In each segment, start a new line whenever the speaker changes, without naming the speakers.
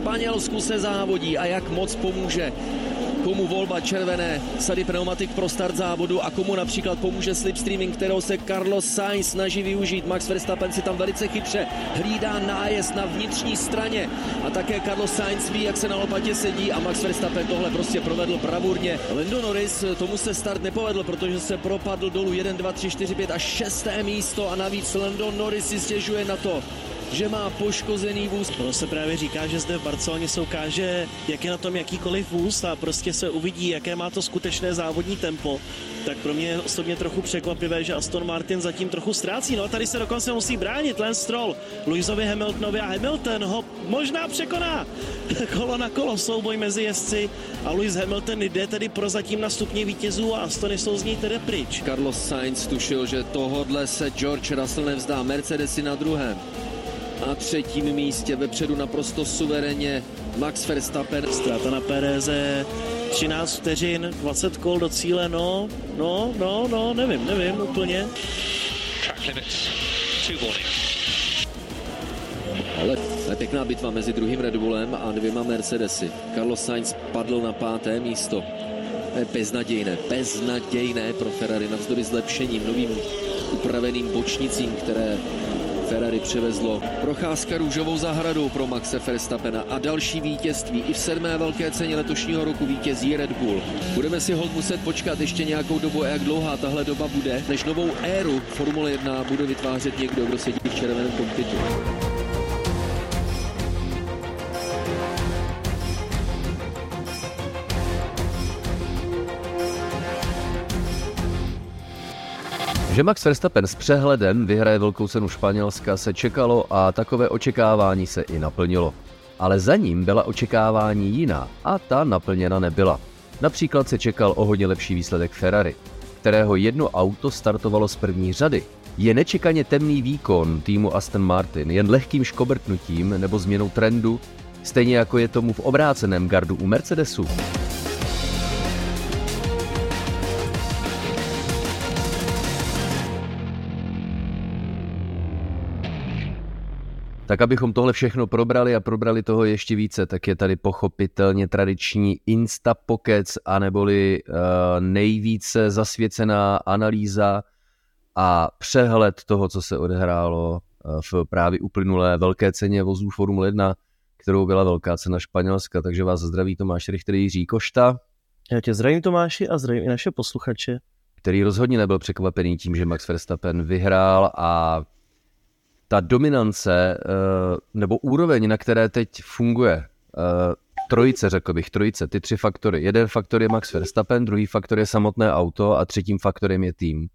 Španělsku se závodí a jak moc pomůže komu volba červené sady pneumatik pro start závodu a komu například pomůže slipstreaming, kterou se Carlos Sainz snaží využít. Max Verstappen si tam velice chytře hlídá nájezd na vnitřní straně a také Carlos Sainz ví, jak se na lopatě sedí a Max Verstappen tohle prostě provedl bravurně. Lando Norris tomu se start nepovedl, protože se propadl dolů 1, 2, 3, 4, 5 a 6. místo a navíc Lando Norris si stěžuje na to, že má poškozený vůz.
Ono se právě říká, že zde v Barceloně se ukáže, jak je na tom jakýkoliv vůz a prostě se uvidí, jaké má to skutečné závodní tempo. Tak pro mě je osobně trochu překvapivé, že Aston Martin zatím trochu ztrácí. No a tady se dokonce musí bránit Lance Stroll, Louisovi Hamiltonovi a Hamilton ho možná překoná. kolo na kolo souboj mezi jezdci a Lewis Hamilton jde tedy prozatím na stupně vítězů a Astony jsou z něj tedy pryč.
Carlos Sainz tušil, že tohodle se George Russell nevzdá, Mercedesy na druhém a třetím místě vepředu naprosto suverénně Max Verstappen.
Ztráta na Pereze, 13 vteřin, 20 kol do cíle, no, no, no, no, nevím, nevím úplně.
Ale je pěkná bitva mezi druhým Red Bullem a dvěma Mercedesy. Carlos Sainz padl na páté místo. Je beznadějné, beznadějné pro Ferrari navzdory zlepšením, novým upraveným bočnicím, které Ferrari přivezlo procházka růžovou zahradou pro Maxe Verstappena a další vítězství i v sedmé velké ceně letošního roku vítězí Red Bull. Budeme si hold muset počkat ještě nějakou dobu, jak dlouhá tahle doba bude, než novou éru Formule 1 bude vytvářet někdo, kdo sedí v červeném kompitu. Že Max Verstappen s přehledem vyhraje velkou cenu Španělska se čekalo a takové očekávání se i naplnilo. Ale za ním byla očekávání jiná a ta naplněna nebyla. Například se čekal o hodně lepší výsledek Ferrari, kterého jedno auto startovalo z první řady. Je nečekaně temný výkon týmu Aston Martin jen lehkým škobrtnutím nebo změnou trendu, stejně jako je tomu v obráceném gardu u Mercedesu. Tak abychom tohle všechno probrali a probrali toho ještě více, tak je tady pochopitelně tradiční Insta Pockets, aneboli uh, nejvíce zasvěcená analýza a přehled toho, co se odehrálo uh, v právě uplynulé velké ceně vozů Formule 1, kterou byla velká cena Španělska. Takže vás zdraví Tomáš Richter Jiří Košta.
Já tě zdravím Tomáši a zdravím i naše posluchače.
Který rozhodně nebyl překvapený tím, že Max Verstappen vyhrál a ta dominance eh, nebo úroveň, na které teď funguje eh, trojice, řekl bych, trojice, ty tři faktory. Jeden faktor je Max Verstappen, druhý faktor je samotné auto a třetím faktorem je tým.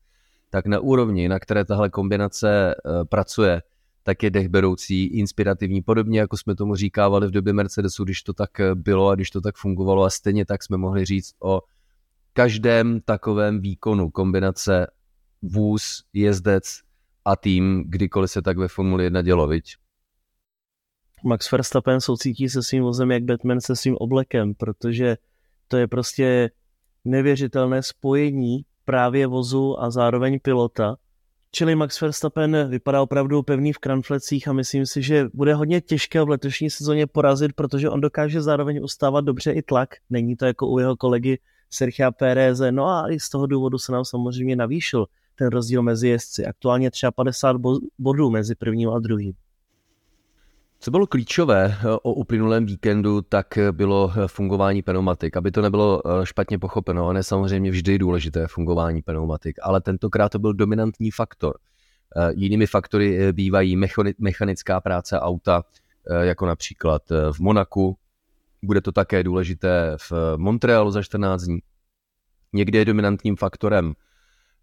Tak na úrovni, na které tahle kombinace eh, pracuje, tak je dechberoucí, inspirativní, podobně jako jsme tomu říkávali v době Mercedesu, když to tak bylo a když to tak fungovalo a stejně tak jsme mohli říct o každém takovém výkonu kombinace vůz, jezdec, a tým, kdykoliv se tak ve Formuli 1 dělo, viď?
Max Verstappen soucítí se svým vozem jak Batman se svým oblekem, protože to je prostě nevěřitelné spojení právě vozu a zároveň pilota. Čili Max Verstappen vypadá opravdu pevný v kranflecích a myslím si, že bude hodně těžké v letošní sezóně porazit, protože on dokáže zároveň ustávat dobře i tlak. Není to jako u jeho kolegy Sergio Pérez. No a i z toho důvodu se nám samozřejmě navýšil ten rozdíl mezi jezdci. Aktuálně třeba 50 bodů mezi prvním a druhým.
Co bylo klíčové eh, o uplynulém víkendu, tak bylo eh, fungování pneumatik. Aby to nebylo eh, špatně pochopeno, on je samozřejmě vždy důležité fungování pneumatik, ale tentokrát to byl dominantní faktor. Jinými faktory bývají mechanická práce auta, jako například v Monaku. Bude to také důležité v Montrealu za 14 dní. Někdy je dominantním faktorem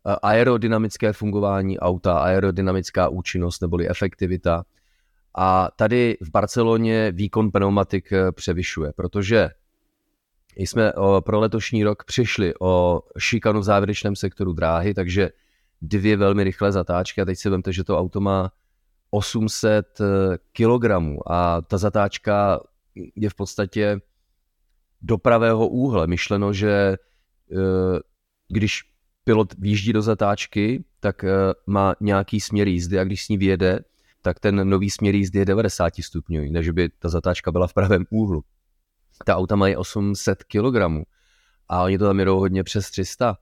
aerodynamické fungování auta, aerodynamická účinnost neboli efektivita. A tady v Barceloně výkon pneumatik eh, převyšuje, protože jsme pro letošní rok přišli o šikanu v závěrečném sektoru dráhy, takže dvě velmi rychlé zatáčky a teď si vemte, že to auto má 800 eh, kg a ta zatáčka je v podstatě do pravého úhle. Myšleno, že eh, když pilot výjíždí do zatáčky, tak eh, má nějaký směr jízdy a když s ní vyjede, tak ten nový směr jízdy je 90 stupňový, než by ta zatáčka byla v pravém úhlu. Ta auta mají 800 kg a oni to tam jedou hodně přes 300.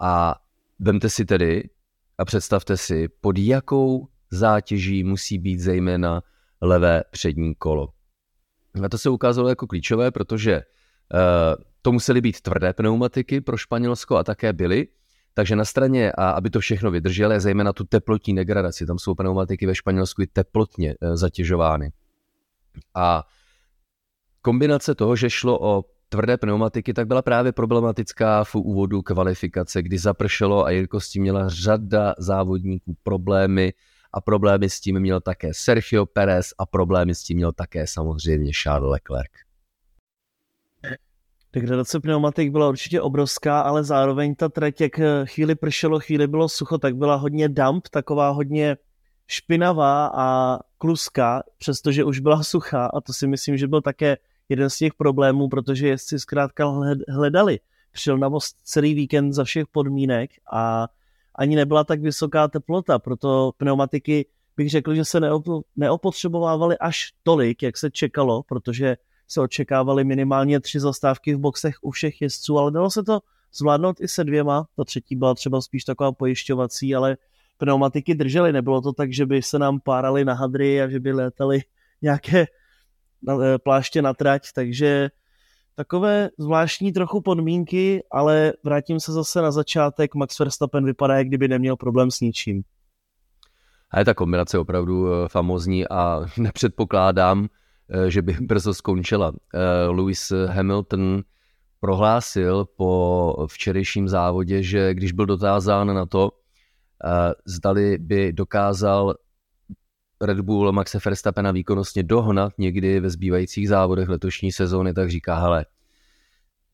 A vemte si tedy a představte si, pod jakou zátěží musí být zejména levé přední kolo. A to se ukázalo jako klíčové, protože uh, to musely být tvrdé pneumatiky pro Španělsko a také byly. Takže na straně, a aby to všechno vydrželo, je zejména tu teplotní degradaci. Tam jsou pneumatiky ve Španělsku i teplotně uh, zatěžovány. A kombinace toho, že šlo o tvrdé pneumatiky, tak byla právě problematická v úvodu kvalifikace, kdy zapršelo a jelikož měla řada závodníků problémy a problémy s tím měl také Sergio Perez a problémy s tím měl také samozřejmě Charles Leclerc.
Degradace pneumatik byla určitě obrovská, ale zároveň ta trať, jak chvíli pršelo, chvíli bylo sucho, tak byla hodně damp, taková hodně špinavá a kluská, přestože už byla suchá. A to si myslím, že byl také jeden z těch problémů, protože jezdci zkrátka hledali přilnavost celý víkend za všech podmínek a ani nebyla tak vysoká teplota, proto pneumatiky bych řekl, že se neopotřebovávaly až tolik, jak se čekalo, protože se očekávaly minimálně tři zastávky v boxech u všech jezdců, ale dalo se to zvládnout i se dvěma. Ta třetí byla třeba spíš taková pojišťovací, ale pneumatiky držely. Nebylo to tak, že by se nám párali na hadry a že by létaly nějaké Eh, pláště na trať, takže takové zvláštní trochu podmínky, ale vrátím se zase na začátek. Max Verstappen vypadá, jak kdyby neměl problém s ničím.
A je ta kombinace opravdu eh, famozní a nepředpokládám, že by brzo skončila. Lewis Hamilton prohlásil po včerejším závodě, že když byl dotázán na to, zdali by dokázal Red Bull Maxe Verstappena výkonnostně dohnat někdy ve zbývajících závodech letošní sezóny, tak říká, hele,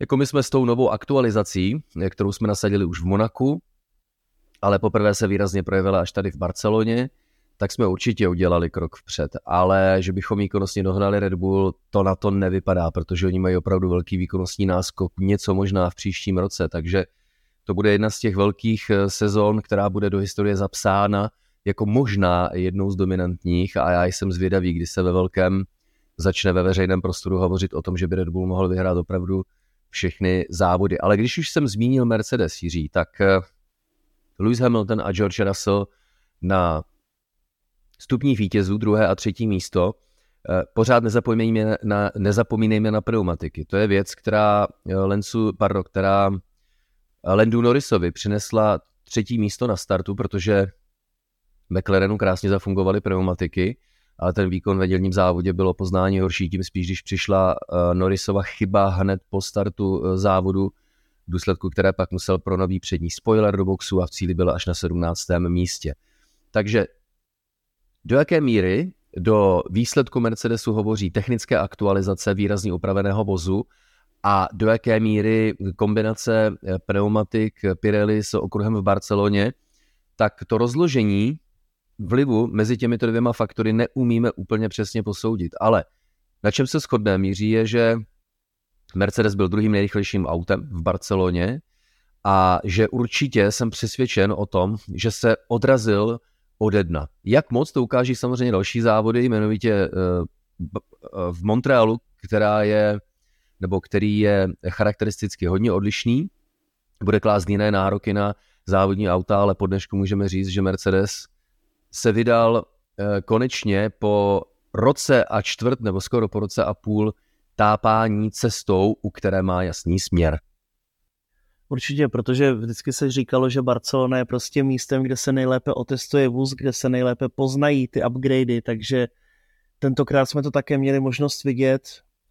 jako my jsme s tou novou aktualizací, kterou jsme nasadili už v Monaku, ale poprvé se výrazně projevila až tady v Barceloně, tak jsme určitě udělali krok vpřed. Ale že bychom výkonnostně dohnali Red Bull, to na to nevypadá, protože oni mají opravdu velký výkonnostní náskok, něco možná v příštím roce, takže to bude jedna z těch velkých eh, sezon, která bude do historie zapsána jako možná jednou z dominantních a já jsem zvědavý, kdy se ve velkém začne ve veřejném prostoru hovořit o tom, že by Red Bull mohl vyhrát opravdu všechny závody. Ale když už jsem zmínil Mercedes, Jiří, tak eh, Lewis Hamilton a George Russell na stupních vítězů, druhé a třetí místo, eh, pořád nezapomínejme na, nezapomínejme na pneumatiky. To je věc, která eh, Lensu, pardon, která Landu Norrisovi přinesla třetí místo na startu, protože McLarenu krásně zafungovaly pneumatiky, ale ten výkon ve dělním závodě bylo poznání horší, tím spíš, když přišla Norrisova chyba hned po startu závodu, v důsledku které pak musel pro nový přední spoiler do boxu a v cíli byl až na 17. místě. Takže do jaké míry do výsledku Mercedesu hovoří technické aktualizace výrazně upraveného vozu a do jaké míry kombinace eh, pneumatik Pirelli s okruhem v Barceloně, tak to rozložení vlivu mezi těmito dvěma faktory neumíme úplně přesně posoudit. Ale na čem se shodné míří je, že Mercedes byl druhým nejrychlejším autem v Barceloně a že určitě jsem přesvědčen o tom, že se odrazil ode dna. Jak moc, to ukáží samozřejmě další závody, jmenovitě eh, v Montrealu, která je, nebo který je charakteristicky hodně odlišný, bude klást jiné nároky na závodní auta, ale po dnešku můžeme říct, že Mercedes se vydal eh, konečně po roce a čtvrt, nebo skoro po roce a půl tápání cestou, u které má jasný směr.
Určitě, protože vždycky se říkalo, že Barcelona je prostě místem, kde se nejlépe otestuje vůz, kde se nejlépe poznají ty upgradey, takže tentokrát jsme to také měli možnost vidět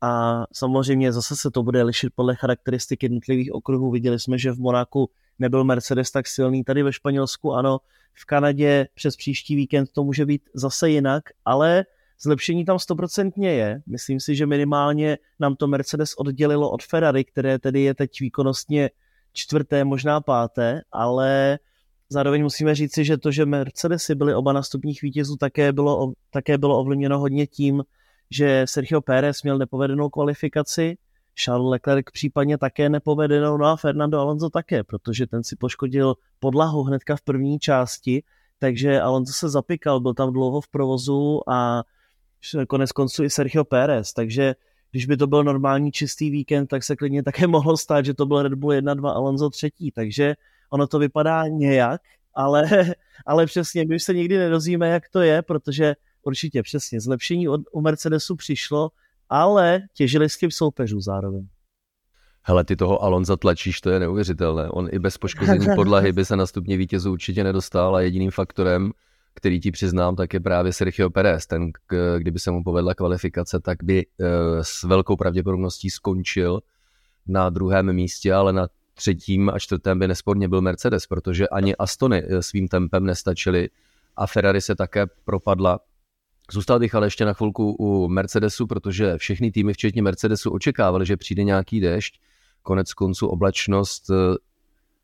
a samozřejmě zase se to bude lišit podle charakteristik jednotlivých okruhů. Viděli jsme, že v Monaku nebyl Mercedes tak silný, tady ve Španělsku ano, v Kanadě přes příští víkend to může být zase jinak, ale zlepšení tam stoprocentně je. Myslím si, že minimálně nám to Mercedes oddělilo od Ferrari, které tedy je teď výkonnostně čtvrté, možná páté, ale zároveň musíme říci, že to, že Mercedesy byly oba na stupních vítězů, také bylo, také bylo ovlivněno hodně tím, že Sergio Pérez měl nepovedenou kvalifikaci, Charles Leclerc případně také nepovedenou, no a Fernando Alonso také, protože ten si poškodil podlahu hnedka v první části, takže Alonso se zapikal, byl tam dlouho v provozu a konec konců i Sergio Pérez, takže když by to byl normální čistý víkend, tak se klidně také mohlo stát, že to byl Red Bull 1-2 Alonso třetí, takže ono to vypadá nějak, ale, ale přesně, my se nikdy nedozvíme, jak to je, protože určitě přesně zlepšení od, u Mercedesu přišlo, ale těžili s tím soupeřů zároveň.
Hele, ty toho Alonza tlačíš, to je neuvěřitelné. On i bez poškození podlahy by se na stupně vítězů určitě nedostal a jediným faktorem, který ti přiznám, tak je právě Sergio Perez. Ten, kdyby se mu povedla kvalifikace, tak by eh, s velkou pravděpodobností skončil na druhém místě, ale na třetím a čtvrtém by nesporně byl Mercedes, protože ani Astony eh, svým tempem nestačily a Ferrari se také propadla. Zůstal bych ale ještě na chvilku u Mercedesu, protože všechny týmy, včetně Mercedesu, očekávali, že přijde nějaký déšť. Konec konců oblačnost eh,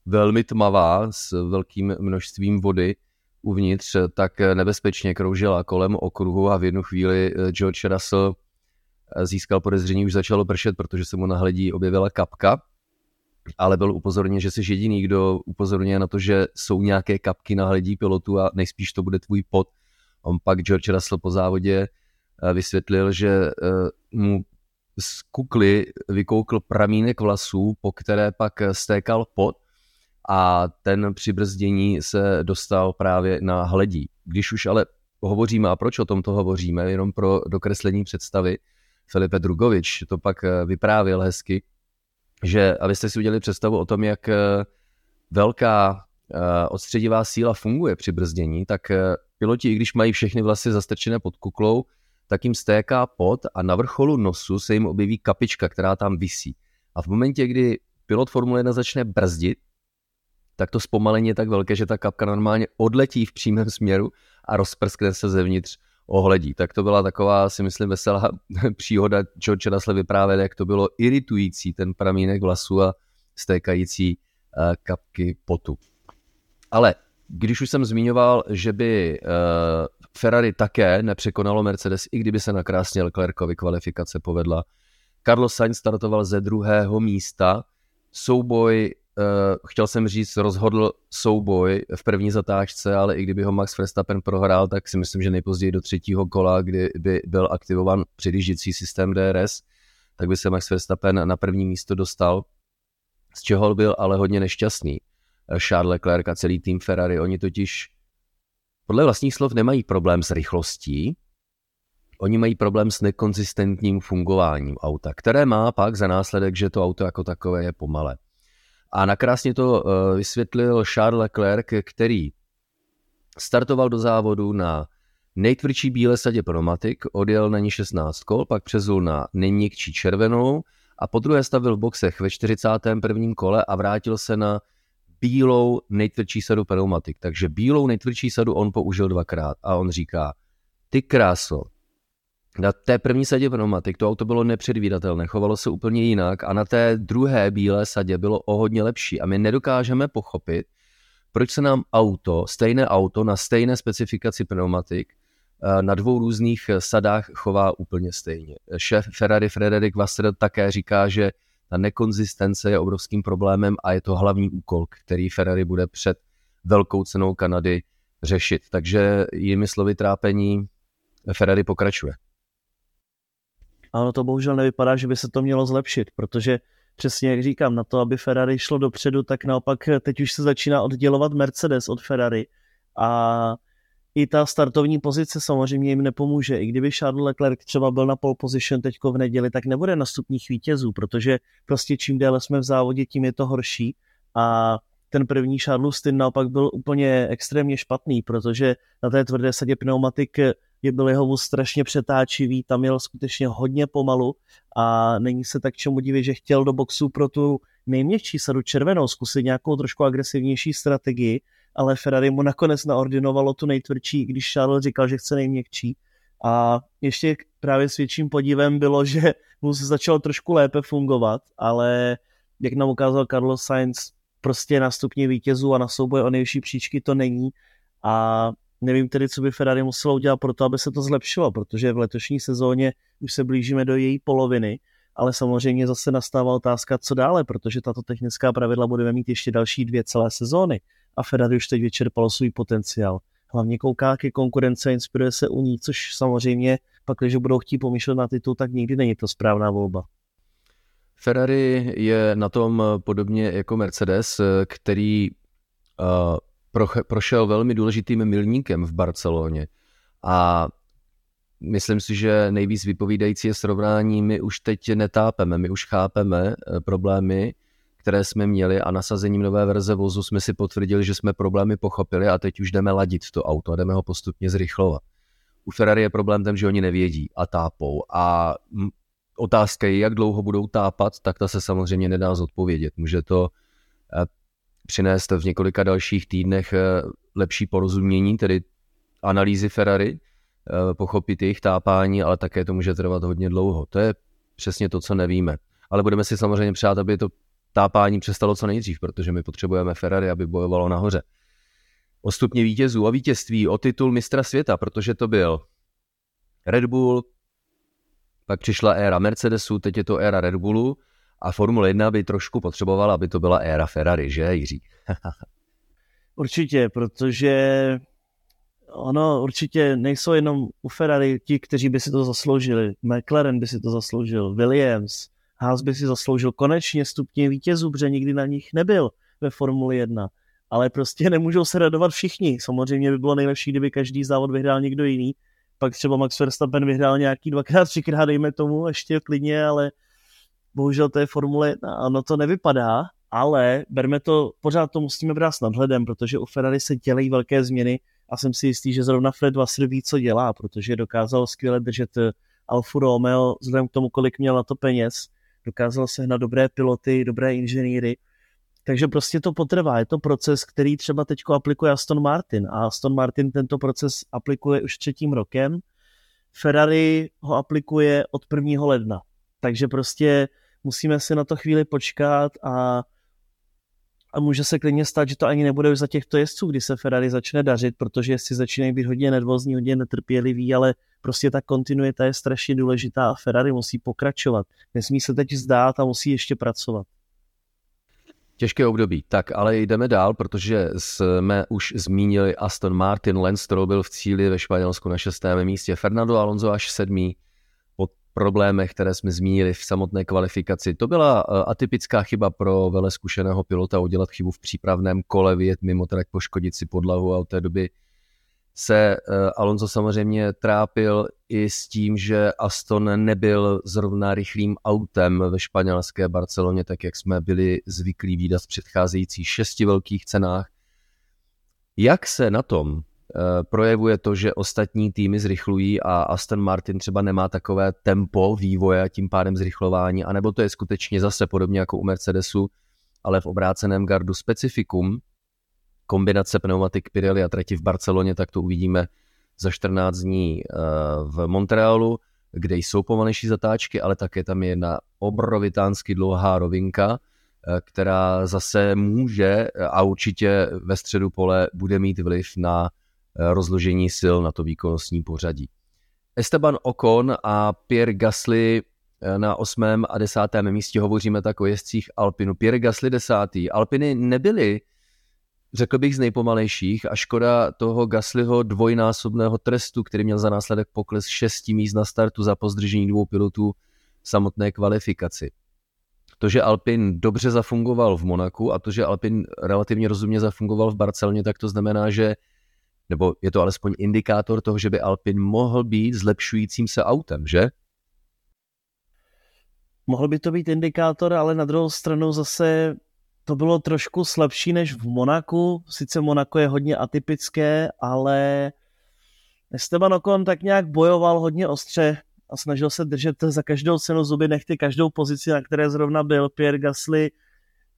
velmi tmavá s velkým množstvím vody uvnitř, tak nebezpečně kroužila kolem okruhu a v jednu chvíli eh, George Russell získal podezření, už začalo pršet, protože se mu na hledí objevila kapka ale byl upozorněn, že jsi jediný, kdo upozorňuje na to, že jsou nějaké kapky na hledí pilotu a nejspíš to bude tvůj pot. On pak George Russell po závodě eh, vysvětlil, že eh, mu z kukly vykoukl pramínek vlasů, po které pak stékal pot a ten při brzdění se dostal právě na hledí. Když už ale hovoříme, a proč o tomto hovoříme, jenom pro dokreslení představy, Filipe Drugovič to pak eh, vyprávěl hezky, že abyste si udělali představu o tom, jak eh, velká eh, odstředivá síla funguje při brzdění, tak piloti, i když mají všechny vlasy zastrčené pod kuklou, tak jim stéká pot a na vrcholu nosu se jim objeví kapička, která tam visí. A v momentě, kdy pilot Formule 1 začne brzdit, tak to zpomalení je tak velké, že ta kapka normálně odletí v přímém směru a rozprskne se zevnitř ohledí. Tak to byla taková, si myslím, veselá příhoda. George Russell vyprávěl, jak to bylo iritující, ten pramínek vlasu a stékající uh, kapky potu. Ale když už jsem zmiňoval, že by uh, Ferrari také nepřekonalo Mercedes, i kdyby se nakrásně Leclercovi kvalifikace povedla. Carlos Sainz startoval ze druhého místa. Souboj chtěl jsem říct, rozhodl souboj v první zatáčce, ale i kdyby ho Max Verstappen prohrál, tak si myslím, že nejpozději do třetího kola, kdy by byl aktivovan předjížděcí systém DRS, tak by se Max Verstappen na první místo dostal, z čeho byl ale hodně nešťastný. Eh, Charles Leclerc a celý tým Ferrari, oni totiž podle vlastních slov nemají problém s rychlostí, oni mají problém s nekonzistentním fungováním auta, které má pak za následek, že to auto jako takové je pomalé. A nakrásně to eh, vysvětlil Charles Leclerc, který startoval do závodu na nejtvrdší bílé sadě pneumatik, odjel na ní 16 kol, pak přezul na nejměkčí červenou a po druhé stavil v boxech ve 41. kole a vrátil se na bílou nejtvrdší sadu pneumatik. Takže bílou nejtvrdší sadu on použil dvakrát a on říká, ty kráso, na té první sadě pneumatik to auto bylo nepředvídatelné, chovalo se úplně jinak a na té druhé bílé sadě bylo o hodně lepší a my nedokážeme pochopit, proč se nám auto, stejné auto na stejné specifikaci pneumatik eh, na dvou různých sadách chová úplně stejně. Šéf Ferrari Frederik Vassar také říká, že ta nekonzistence je obrovským problémem a je to hlavní úkol, který Ferrari bude před velkou cenou Kanady řešit. Takže jinými slovy trápení Ferrari pokračuje.
A ono to bohužel nevypadá, že by se to mělo zlepšit, protože přesně jak říkám, na to, aby Ferrari šlo dopředu, tak naopak teď už se začíná oddělovat Mercedes od Ferrari a i ta startovní pozice samozřejmě jim nepomůže. I kdyby Charles Leclerc třeba byl na pole position teďko v neděli, tak nebude na stupních vítězů, protože prostě čím déle jsme v závodě, tím je to horší a ten první Charles Styn naopak byl úplně extrémně špatný, protože na té tvrdé sadě pneumatik je byl jeho strašně přetáčivý, tam jel skutečně hodně pomalu a není se tak čemu divit, že chtěl do boxu pro tu nejměkčí sadu červenou zkusit nějakou trošku agresivnější strategii, ale Ferrari mu nakonec naordinovalo tu nejtvrdší, když Charles říkal, že chce nejměkčí. A ještě právě s větším podívem bylo, že mu se začal trošku lépe fungovat, ale jak nám ukázal Carlos Sainz, prostě na stupni vítězů a na souboje o nejvyšší příčky to není. A Nevím tedy, co by Ferrari muselo udělat pro to, aby se to zlepšilo, protože v letošní sezóně už se blížíme do její poloviny, ale samozřejmě zase nastává otázka, co dále, protože tato technická pravidla budeme mít ještě další dvě celé sezóny a Ferrari už teď vyčerpalo svůj potenciál. hlavně kouká ke konkurence, inspiruje se u ní, což samozřejmě pak, když budou chtít pomýšlet na titul, tak nikdy není to správná volba.
Ferrari je na tom podobně jako Mercedes, který uh, prošel velmi důležitým milníkem v Barceloně a myslím si, že nejvíc vypovídající je srovnání, my už teď netápeme, my už chápeme eh, problémy, které jsme měli a nasazením nové verze vozu jsme si potvrdili, že jsme problémy pochopili a teď už jdeme ladit to auto a jdeme ho postupně zrychlovat. U Ferrari je problém ten, že oni nevědí a tápou a otázka je, jak dlouho budou tápat, tak ta se samozřejmě nedá zodpovědět. Může to eh, přinést v několika dalších týdnech eh, lepší porozumění, tedy analýzy Ferrari, eh, pochopit jejich tápání, ale také to může trvat hodně dlouho. To je přesně to, co nevíme. Ale budeme si samozřejmě přát, aby to tápání přestalo co nejdřív, protože my potřebujeme Ferrari, aby bojovalo nahoře. O stupně vítězů a vítězství, o titul mistra světa, protože to byl Red Bull, pak přišla éra Mercedesu, teď je to éra Red Bullu a Formule 1 by trošku potřebovala, aby to byla éra Ferrari, že Jiří?
Určitě, protože ono určitě nejsou jenom u Ferrari ti, kteří by si to zasloužili. McLaren by si to zasloužil, Williams, Haas by si zasloužil konečně stupně vítězů, protože nikdy na nich nebyl ve Formuli 1. Ale prostě nemůžou se radovat všichni. Samozřejmě by bylo nejlepší, kdyby každý závod vyhrál někdo jiný. Pak třeba Max Verstappen vyhrál nějaký dvakrát, třikrát, dejme tomu, ještě klidně, ale bohužel to je Formule 1 a ono to nevypadá, ale berme to, pořád to musíme brát s nadhledem, protože u Ferrari se dělají velké změny a jsem si jistý, že zrovna Fred Vassar ví, co dělá, protože dokázal skvěle držet Alfa Romeo vzhledem k tomu, kolik měl na to peněz dokázal sehnat dobré piloty, dobré inženýry. Takže prostě to potrvá. Je to proces, který třeba teď aplikuje Aston Martin a Aston Martin tento proces aplikuje už třetím rokem. Ferrari ho aplikuje od 1. ledna. Takže prostě musíme si na to chvíli počkat a a může se klidně stát, že to ani nebude už za těchto jezdců, kdy se Ferrari začne dařit, protože si začínají být hodně nervózní, hodně netrpěliví, ale prostě ta kontinuita je strašně důležitá a Ferrari musí pokračovat. Nesmí se teď zdát a musí ještě pracovat.
Těžké období. Tak ale jdeme dál, protože jsme už zmínili Aston Martin, Lance Stroll byl v cíli ve Španělsku na šestém místě, Fernando Alonso až sedmý, problémech, které jsme zmínili v samotné kvalifikaci. To byla eh, atypická chyba pro vele zkušeného pilota udělat chybu v přípravném kole, vyjet mimo trať, poškodit si podlahu a od té doby se eh, Alonso samozřejmě trápil i s tím, že Aston nebyl zrovna rychlým autem ve španělské Barceloně, tak jak jsme byli zvyklí výdat v předcházejících šesti velkých cenách. Jak se na tom projevuje to, že ostatní týmy zrychlují a Aston Martin třeba nemá takové tempo vývoje a tím pádem zrychlování, anebo to je skutečně zase podobně jako u Mercedesu, ale v obráceném gardu specifikum, kombinace pneumatik Pirelli a trati v Barceloně, tak to uvidíme za 14 dní eh, v Montrealu, kde jsou pomalejší zatáčky, ale také tam je jedna obrovitánsky dlouhá rovinka, eh, která zase může a určitě ve středu pole bude mít vliv na Eh, rozložení sil na to výkonnostní pořadí. Esteban Ocon a Pierre Gasly eh, na 8. a 10. místě hovoříme tak o jezdcích Alpinu. Pierre Gasly 10. Alpiny nebyly, řekl bych, z nejpomalejších a škoda toho Gaslyho dvojnásobného trestu, který měl za následek pokles 6 míst na startu za pozdržení dvou pilotů v samotné kvalifikaci. To, že Alpin dobře zafungoval v Monaku a to, že Alpin relativně rozumně zafungoval v Barceloně, tak to znamená, že nebo je to alespoň indikátor toho, že by Alpin mohl být zlepšujícím se autem, že?
Mohl by to být indikátor, ale na druhou stranu zase to bylo trošku slabší než v Monaku. Sice Monako je hodně atypické, ale Esteban Ocon tak nějak bojoval hodně ostře a snažil se držet za každou cenu zuby nechty každou pozici, na které zrovna byl. Pierre Gasly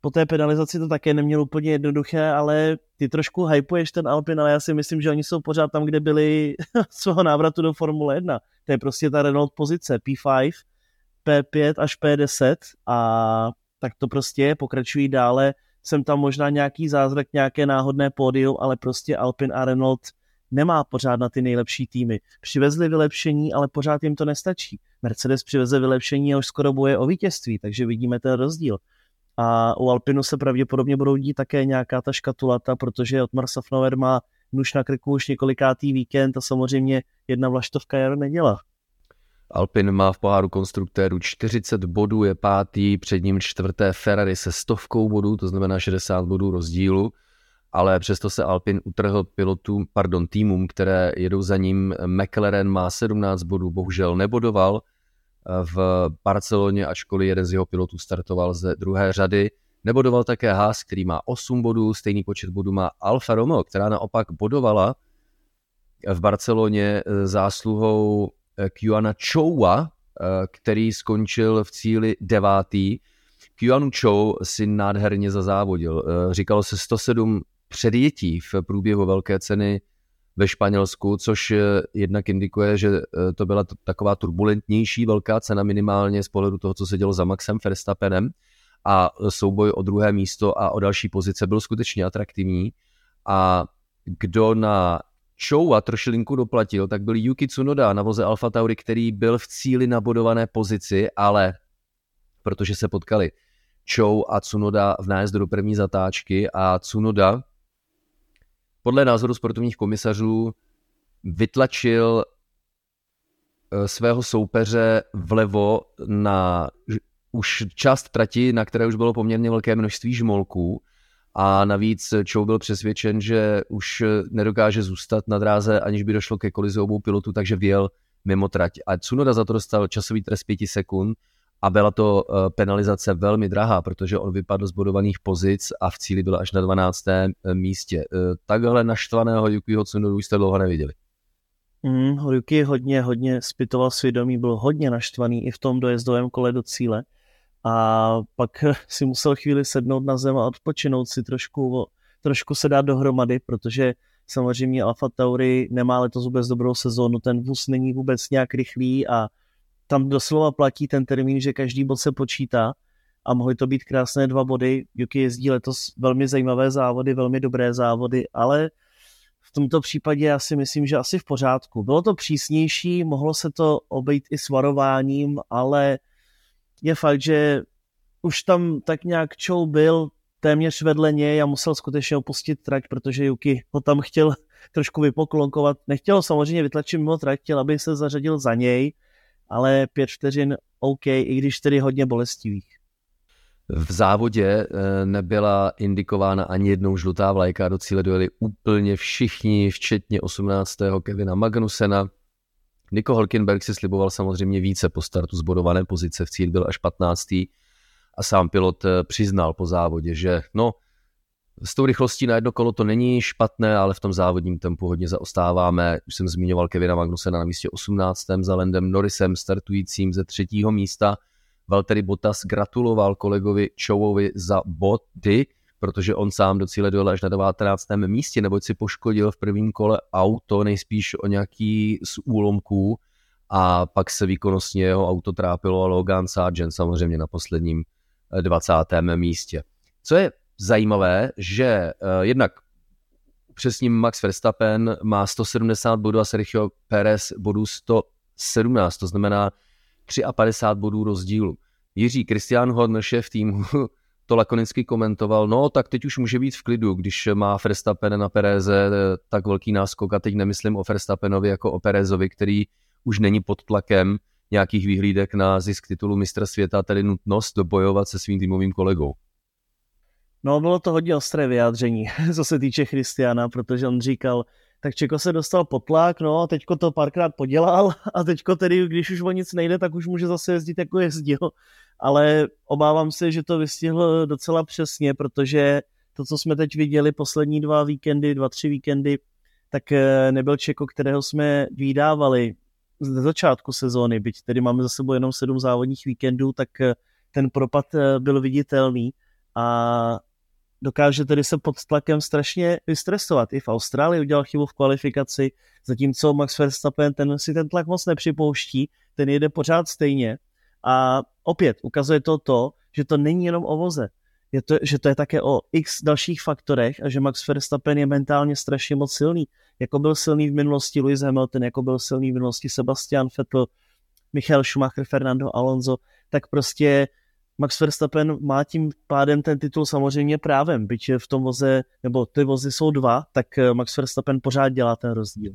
po té penalizaci to také nemělo úplně jednoduché, ale ty trošku hypuješ ten Alpin, ale já si myslím, že oni jsou pořád tam, kde byli svého návratu do Formule 1. To je prostě ta Renault pozice P5, P5 až P10 a tak to prostě pokračují dále. Jsem tam možná nějaký zázrak, nějaké náhodné pódium, ale prostě Alpin a Renault nemá pořád na ty nejlepší týmy. Přivezli vylepšení, ale pořád jim to nestačí. Mercedes přiveze vylepšení a už skoro boje o vítězství, takže vidíme ten rozdíl. A u Alpinu se pravděpodobně budou dít také nějaká ta škatulata, protože Otmar Safnauer má nuž na krku už několikátý víkend a samozřejmě jedna vlaštovka jaro nedělá.
Alpin má v poháru konstruktérů 40 bodů, je pátý, před ním čtvrté Ferrari se stovkou bodů, to znamená 60 bodů rozdílu, ale přesto se Alpin utrhl pilotům, pardon, týmům, které jedou za ním. McLaren má 17 bodů, bohužel nebodoval v Barceloně, ačkoliv jeden z jeho pilotů startoval ze druhé řady. Nebodoval také Haas, který má 8 bodů, stejný počet bodů má Alfa Romeo, která naopak bodovala v Barceloně zásluhou Kiana Choua, eh, který skončil v cíli devátý. Kianu Chou si nádherně zazávodil. Eh, říkalo se 107 předjetí v průběhu velké ceny ve Španělsku, což eh, jednak indikuje, že to byla taková turbulentnější velká cena minimálně z pohledu toho, co se dělo za Maxem Verstappenem. A souboj o druhé místo a o další pozice byl skutečně atraktivní. A kdo na show a trošilinku doplatil, tak byl Yuki Tsunoda na voze Alfa Tauri, který byl v cíli na bodované pozici, ale protože se potkali Chou a Tsunoda v nájezdu do první zatáčky a Tsunoda podle názoru sportovních komisařů vytlačil eh, svého soupeře vlevo na už část trati, na které už bylo poměrně velké množství žmolků a navíc Chou byl přesvědčen, že už nedokáže zůstat na dráze, aniž by došlo ke kolizi obou pilotů, takže věl mimo trať. A Tsunoda za to dostal časový trest 5 sekund a byla to eh, penalizace velmi drahá, protože on vypadl z bodovaných pozic a v cíli byl až na 12. Eh, místě. Eh, takhle naštvaného Yukiho Tsunodu jste dlouho neviděli.
Mm, Yuki hodně, hodně spitoval svědomí, byl hodně naštvaný i v tom dojezdovém kole do cíle a pak si musel chvíli sednout na zem a odpočinout si trošku, trošku se dát dohromady, protože samozřejmě Alfa Tauri nemá letos vůbec dobrou sezónu, ten vůz není vůbec nějak rychlý a tam doslova platí ten termín, že každý bod se počítá a mohly to být krásné dva body. Yuki jezdí letos velmi zajímavé závody, velmi dobré závody, ale v tomto případě já si myslím, že asi v pořádku. Bylo to přísnější, mohlo se to obejít i s varováním, ale je fakt, že už tam tak nějak Chou byl téměř vedle něj a musel skutečně opustit trať, protože Yuki ho tam chtěl trošku vypoklonkovat. Nechtěl samozřejmě vytlačit mimo trať, chtěl, aby se zařadil za něj, ale pět vteřin OK, i když tedy hodně bolestivých.
V závodě eh, nebyla indikována ani jednou žlutá vlajka, do cíle dojeli úplně všichni, včetně 18. Kevina Magnusena, Nico Holkenberg si sliboval samozřejmě více po startu zbodované pozice, v cíl byl až 15. a sám pilot eh, přiznal po závodě, že no, s tou rychlostí na jedno kolo to není špatné, ale v tom závodním tempu hodně zaostáváme. Už jsem zmiňoval Kevina Magnusena na místě 18. za Lendem Norrisem startujícím ze třetího místa. Valtteri Bottas gratuloval kolegovi Chowovi za body, protože on sám do cíle dojel až na 19. místě, neboť si poškodil v prvním kole auto, nejspíš o nějaký z úlomků a pak se výkonnostně jeho auto trápilo a Logan Sargent samozřejmě na posledním 20. Eh, místě. Co je zajímavé, že uh, jednak přes ním Max Verstappen má 170 bodů a Sergio Perez bodů 117, to znamená 53 bodů rozdílu. Jiří Christian Horner, šéf týmu, to lakonicky komentoval, no tak teď už může být v klidu, když má Verstappen na Pereze eh, tak velký náskok a teď nemyslím o Verstappenovi jako o Perezovi, který už není pod tlakem nějakých výhlídek na zisk titulu mistra světa, tedy nutnost bojovat se svým týmovým kolegou.
No, bylo to hodně ostré vyjádření, co se týče Christiana, protože on říkal, tak Čeko se dostal pod tlak, no a teďko to párkrát podělal a teďko tedy, když už o nic nejde, tak už může zase jezdit, jako jezdil. Ale obávám se, že to vystihl docela přesně, protože to, co jsme teď viděli poslední dva víkendy, dva, tři víkendy, tak eh, nebyl Čeko, kterého jsme vydávali z začátku sezóny, byť tedy máme za sebou jenom sedm závodních víkendů, tak eh, ten propad eh, byl viditelný. A dokáže tedy se pod tlakem strašně vystresovat. I v Austrálii udělal chybu v kvalifikaci, zatímco Max Verstappen ten si ten tlak moc nepřipouští, ten jede pořád stejně a opět ukazuje to to, že to není jenom o voze. Je to, že to je také o x dalších faktorech a že Max Verstappen je mentálně strašně moc silný. Jako byl silný v minulosti Lewis Hamilton, jako byl silný v minulosti Sebastian Vettel, Michael Schumacher, Fernando Alonso, tak prostě Max Verstappen má tím pádem ten titul samozřejmě právem, byť v tom voze, nebo ty vozy jsou dva, tak eh, Max Verstappen pořád dělá ten rozdíl.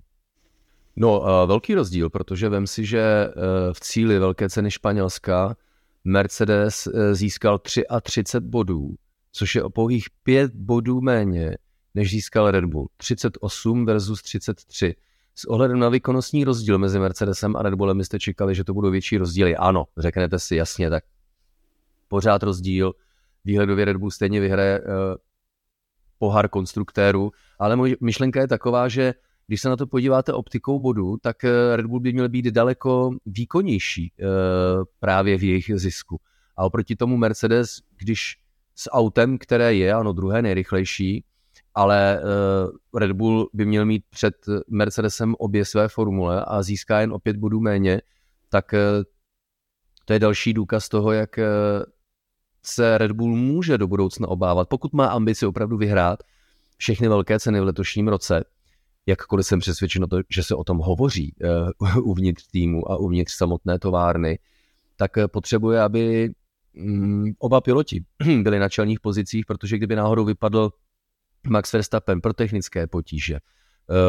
No, velký rozdíl, protože vem si, že v cíli velké ceny Španělska Mercedes získal 33 bodů, což je o pouhých 5 bodů méně, než získal Red Bull. 38 versus 33. S ohledem na výkonnostní rozdíl mezi Mercedesem a Red Bullem jste čekali, že to budou větší rozdíly. Ano, řeknete si jasně, tak pořád rozdíl. Výhledově Red Bull stejně vyhraje uh, pohár konstruktérů, ale myšlenka je taková, že když se na to podíváte optikou bodu, tak eh, Red Bull by měl být daleko výkonnější uh, právě v jejich zisku. A oproti tomu Mercedes, když s autem, které je, ano, druhé nejrychlejší, ale Red Bull by měl mít před Mercedesem obě své formule a získá jen o pět bodů méně, tak to je další důkaz toho, jak se Red Bull může do budoucna obávat, pokud má ambici opravdu vyhrát všechny velké ceny v letošním roce, jakkoliv jsem přesvědčen, to, že se o tom hovoří uh, uvnitř týmu a uvnitř samotné továrny, tak potřebuje, aby um, oba piloti byli na čelních pozicích, protože kdyby náhodou vypadl Max Verstappen pro technické potíže, eh,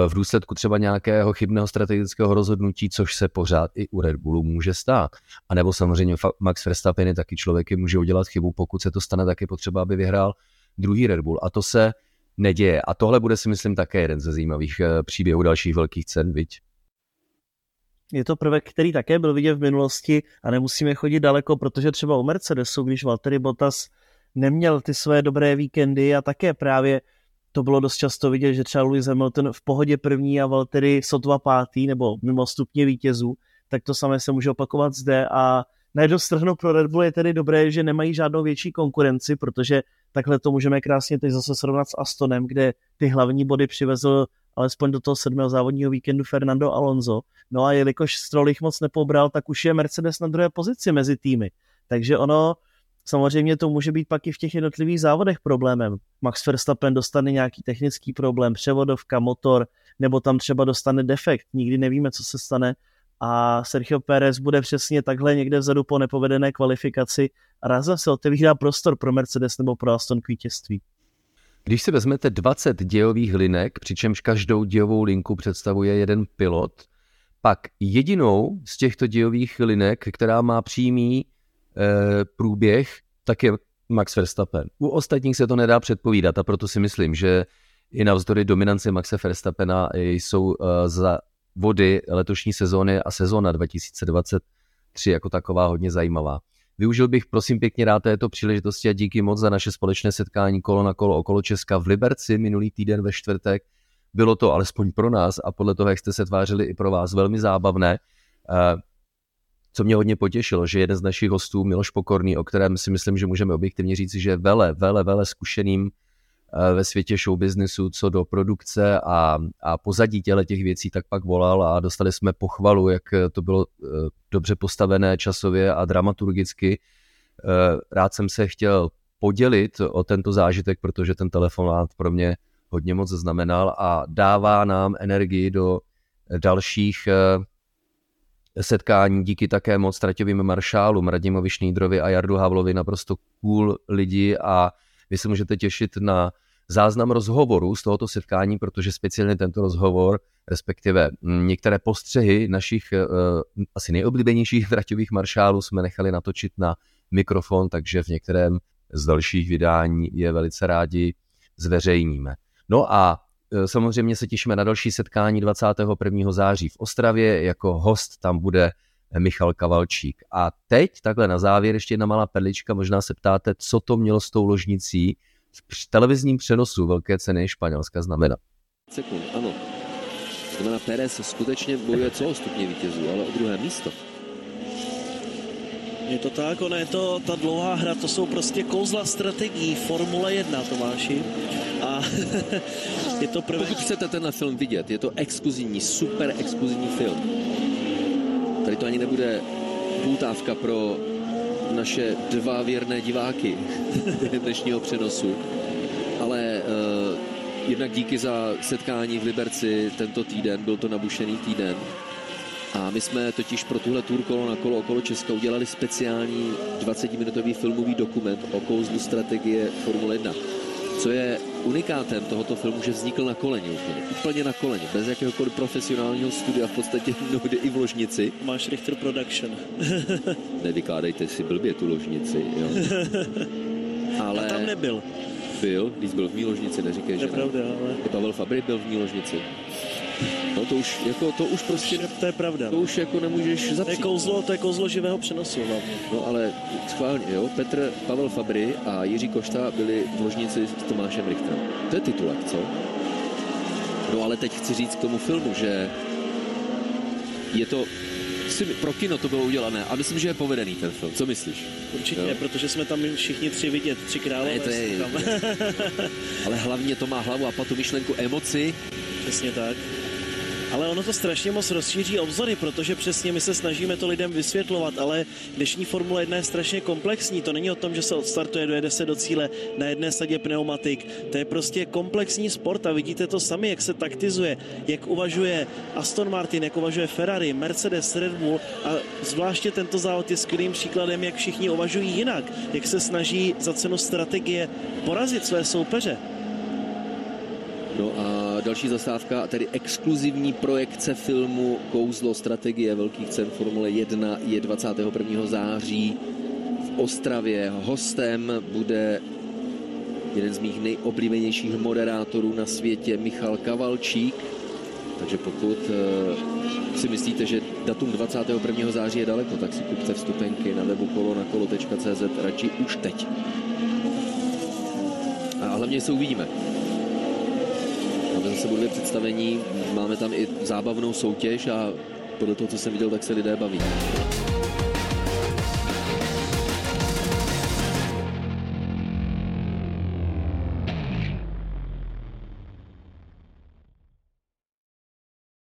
v důsledku třeba nějakého chybného strategického rozhodnutí, což se pořád i u Red Bullu může stát. A nebo samozřejmě Max Verstappen je taky člověk, může udělat chybu, pokud se to stane, tak je potřeba, aby vyhrál druhý Red Bull. A to se neděje. A tohle bude si myslím také jeden ze zajímavých eh, příběhů dalších velkých cen, viď?
Je to prvek, který také byl vidět v minulosti a nemusíme chodit daleko, protože třeba u Mercedesu, když Valtteri Bottas neměl ty své dobré víkendy a také právě to bylo dost často vidět, že třeba Lewis Hamilton v pohodě první a Valtteri sotva pátý nebo mimo stupně vítězů, tak to samé se může opakovat zde a na jednu stranu pro Red Bull je tedy dobré, že nemají žádnou větší konkurenci, protože takhle to můžeme krásně teď zase srovnat s Astonem, kde ty hlavní body přivezl alespoň do toho sedmého závodního víkendu Fernando Alonso. No a jelikož Stroll jich moc nepobral, tak už je Mercedes na druhé pozici mezi týmy. Takže ono Samozřejmě to může být pak i v těch jednotlivých závodech problémem. Max Verstappen dostane nějaký technický problém, převodovka, motor, nebo tam třeba dostane defekt, nikdy nevíme, co se stane. A Sergio Pérez bude přesně takhle někde vzadu po nepovedené kvalifikaci a rázem se otevírá prostor pro Mercedes nebo pro Aston k vítězství.
Když si vezmete 20 dějových linek, přičemž každou dějovou linku představuje jeden pilot, pak jedinou z těchto dějových linek, která má přímý průběh, tak je Max Verstappen. U ostatních se to nedá předpovídat a proto si myslím, že i navzdory dominanci Maxe Verstappena jsou eh, za vody letošní sezóny a sezóna 2023 jako taková hodně zajímavá. Využil bych prosím pěkně rád této příležitosti a díky moc za naše společné setkání kolo na kolo okolo Česka v Liberci minulý týden ve čtvrtek. Bylo to alespoň pro nás a podle toho, jak jste se tvářili i pro vás, velmi zábavné. Eh, co mě hodně potěšilo, že jeden z našich hostů, Miloš Pokorný, o kterém si myslím, že můžeme objektivně říci, že je vele, vele, vele zkušeným eh, ve světě show businessu co do produkce a, a pozadí těle těch věcí, tak pak volal a dostali jsme pochvalu, jak to bylo eh, dobře postavené časově a dramaturgicky. Eh, rád jsem se chtěl podělit o tento zážitek, protože ten telefonát pro mě hodně moc znamenal a dává nám energii do dalších setkání díky také moc traťovým maršálům Radimovi Šnídrovi a Jardu Havlovi naprosto cool lidi a vy se můžete těšit na záznam rozhovoru z tohoto setkání, protože speciálně tento rozhovor, respektive některé postřehy našich uh, asi nejoblíbenějších traťových maršálů jsme nechali natočit na mikrofon, takže v některém z dalších vydání je velice rádi zveřejníme. No a samozřejmě se těšíme na další setkání 21. září v Ostravě. Jako host tam bude Michal Kavalčík. A teď, takhle na závěr, ještě jedna malá perlička, možná se ptáte, co to mělo s tou ložnicí v televizním přenosu Velké ceny Španělska znamenat.
Sekund, ano. Znamená, Pérez skutečně bojuje celostupně vítězů, ale o druhé místo.
Je to tak, ono je to ta dlouhá hra, to jsou prostě kouzla strategií Formule 1, Tomáši. A
je to první... Pokud chcete tenhle film vidět, je to exkluzivní, super exkluzivní film. Tady to ani nebude půltávka pro naše dva věrné diváky dnešního přenosu. Ale uh, jednak díky za setkání v Liberci tento týden, byl to nabušený týden. A my jsme totiž pro tuhle tour kolo na kolo okolo Česka udělali speciální 20-minutový filmový dokument o kouzlu strategie Formule 1 co je unikátem tohoto filmu, že vznikl na koleni úplně. Úplně na koleni, bez jakéhokoliv profesionálního studia, v podstatě mnohdy i v ložnici.
Máš Richter Production.
Nevykládejte si blbě tu ložnici, jo.
Ale... A tam nebyl.
Byl, když byl v mý ložnici, neříkej, že
to je pravda, ale...
I Pavel Fabry byl v mý ložnici. No to už, jako, to už prostě...
To je pravda.
To už jako nemůžeš zapřít.
To je kouzlo, to je kouzlo živého přenosu hlavně.
No ale schválně, jo, Petr Pavel Fabry a Jiří Košta byli v ložnici s Tomášem Richterem. To je titulek, co? No ale teď chci říct k tomu filmu, že je to pro kino to bylo udělané a myslím, že je povedený ten film. Co myslíš?
Určitě, jo? protože jsme tam všichni tři vidět, tři králové. Ne, to je,
ale hlavně to má hlavu a patu myšlenku emoci.
Přesně tak. Ale ono to strašně moc rozšíří obzory, protože přesně my se snažíme to lidem vysvětlovat, ale dnešní Formule 1 je strašně komplexní. To není o tom, že se odstartuje, dojede se do cíle na jedné sadě pneumatik. To je prostě komplexní sport a vidíte to sami, jak se taktizuje, jak uvažuje Aston Martin, jak uvažuje Ferrari, Mercedes, Red Bull a zvláště tento závod je skvělým příkladem, jak všichni uvažují jinak, jak se snaží za cenu strategie porazit své soupeře.
No a další zastávka, tedy exkluzivní projekce filmu Kouzlo strategie velkých cen Formule 1 je 21. září v Ostravě. Hostem bude jeden z mých nejoblíbenějších moderátorů na světě, Michal Kavalčík. Takže pokud uh, si myslíte, že datum 21. září je daleko, tak si kupte vstupenky na webu kolonakolo.cz radši už teď. A hlavně se uvidíme. Sebou dvě představení, máme tam i zábavnou soutěž a podle toho, co jsem viděl, tak se lidé baví.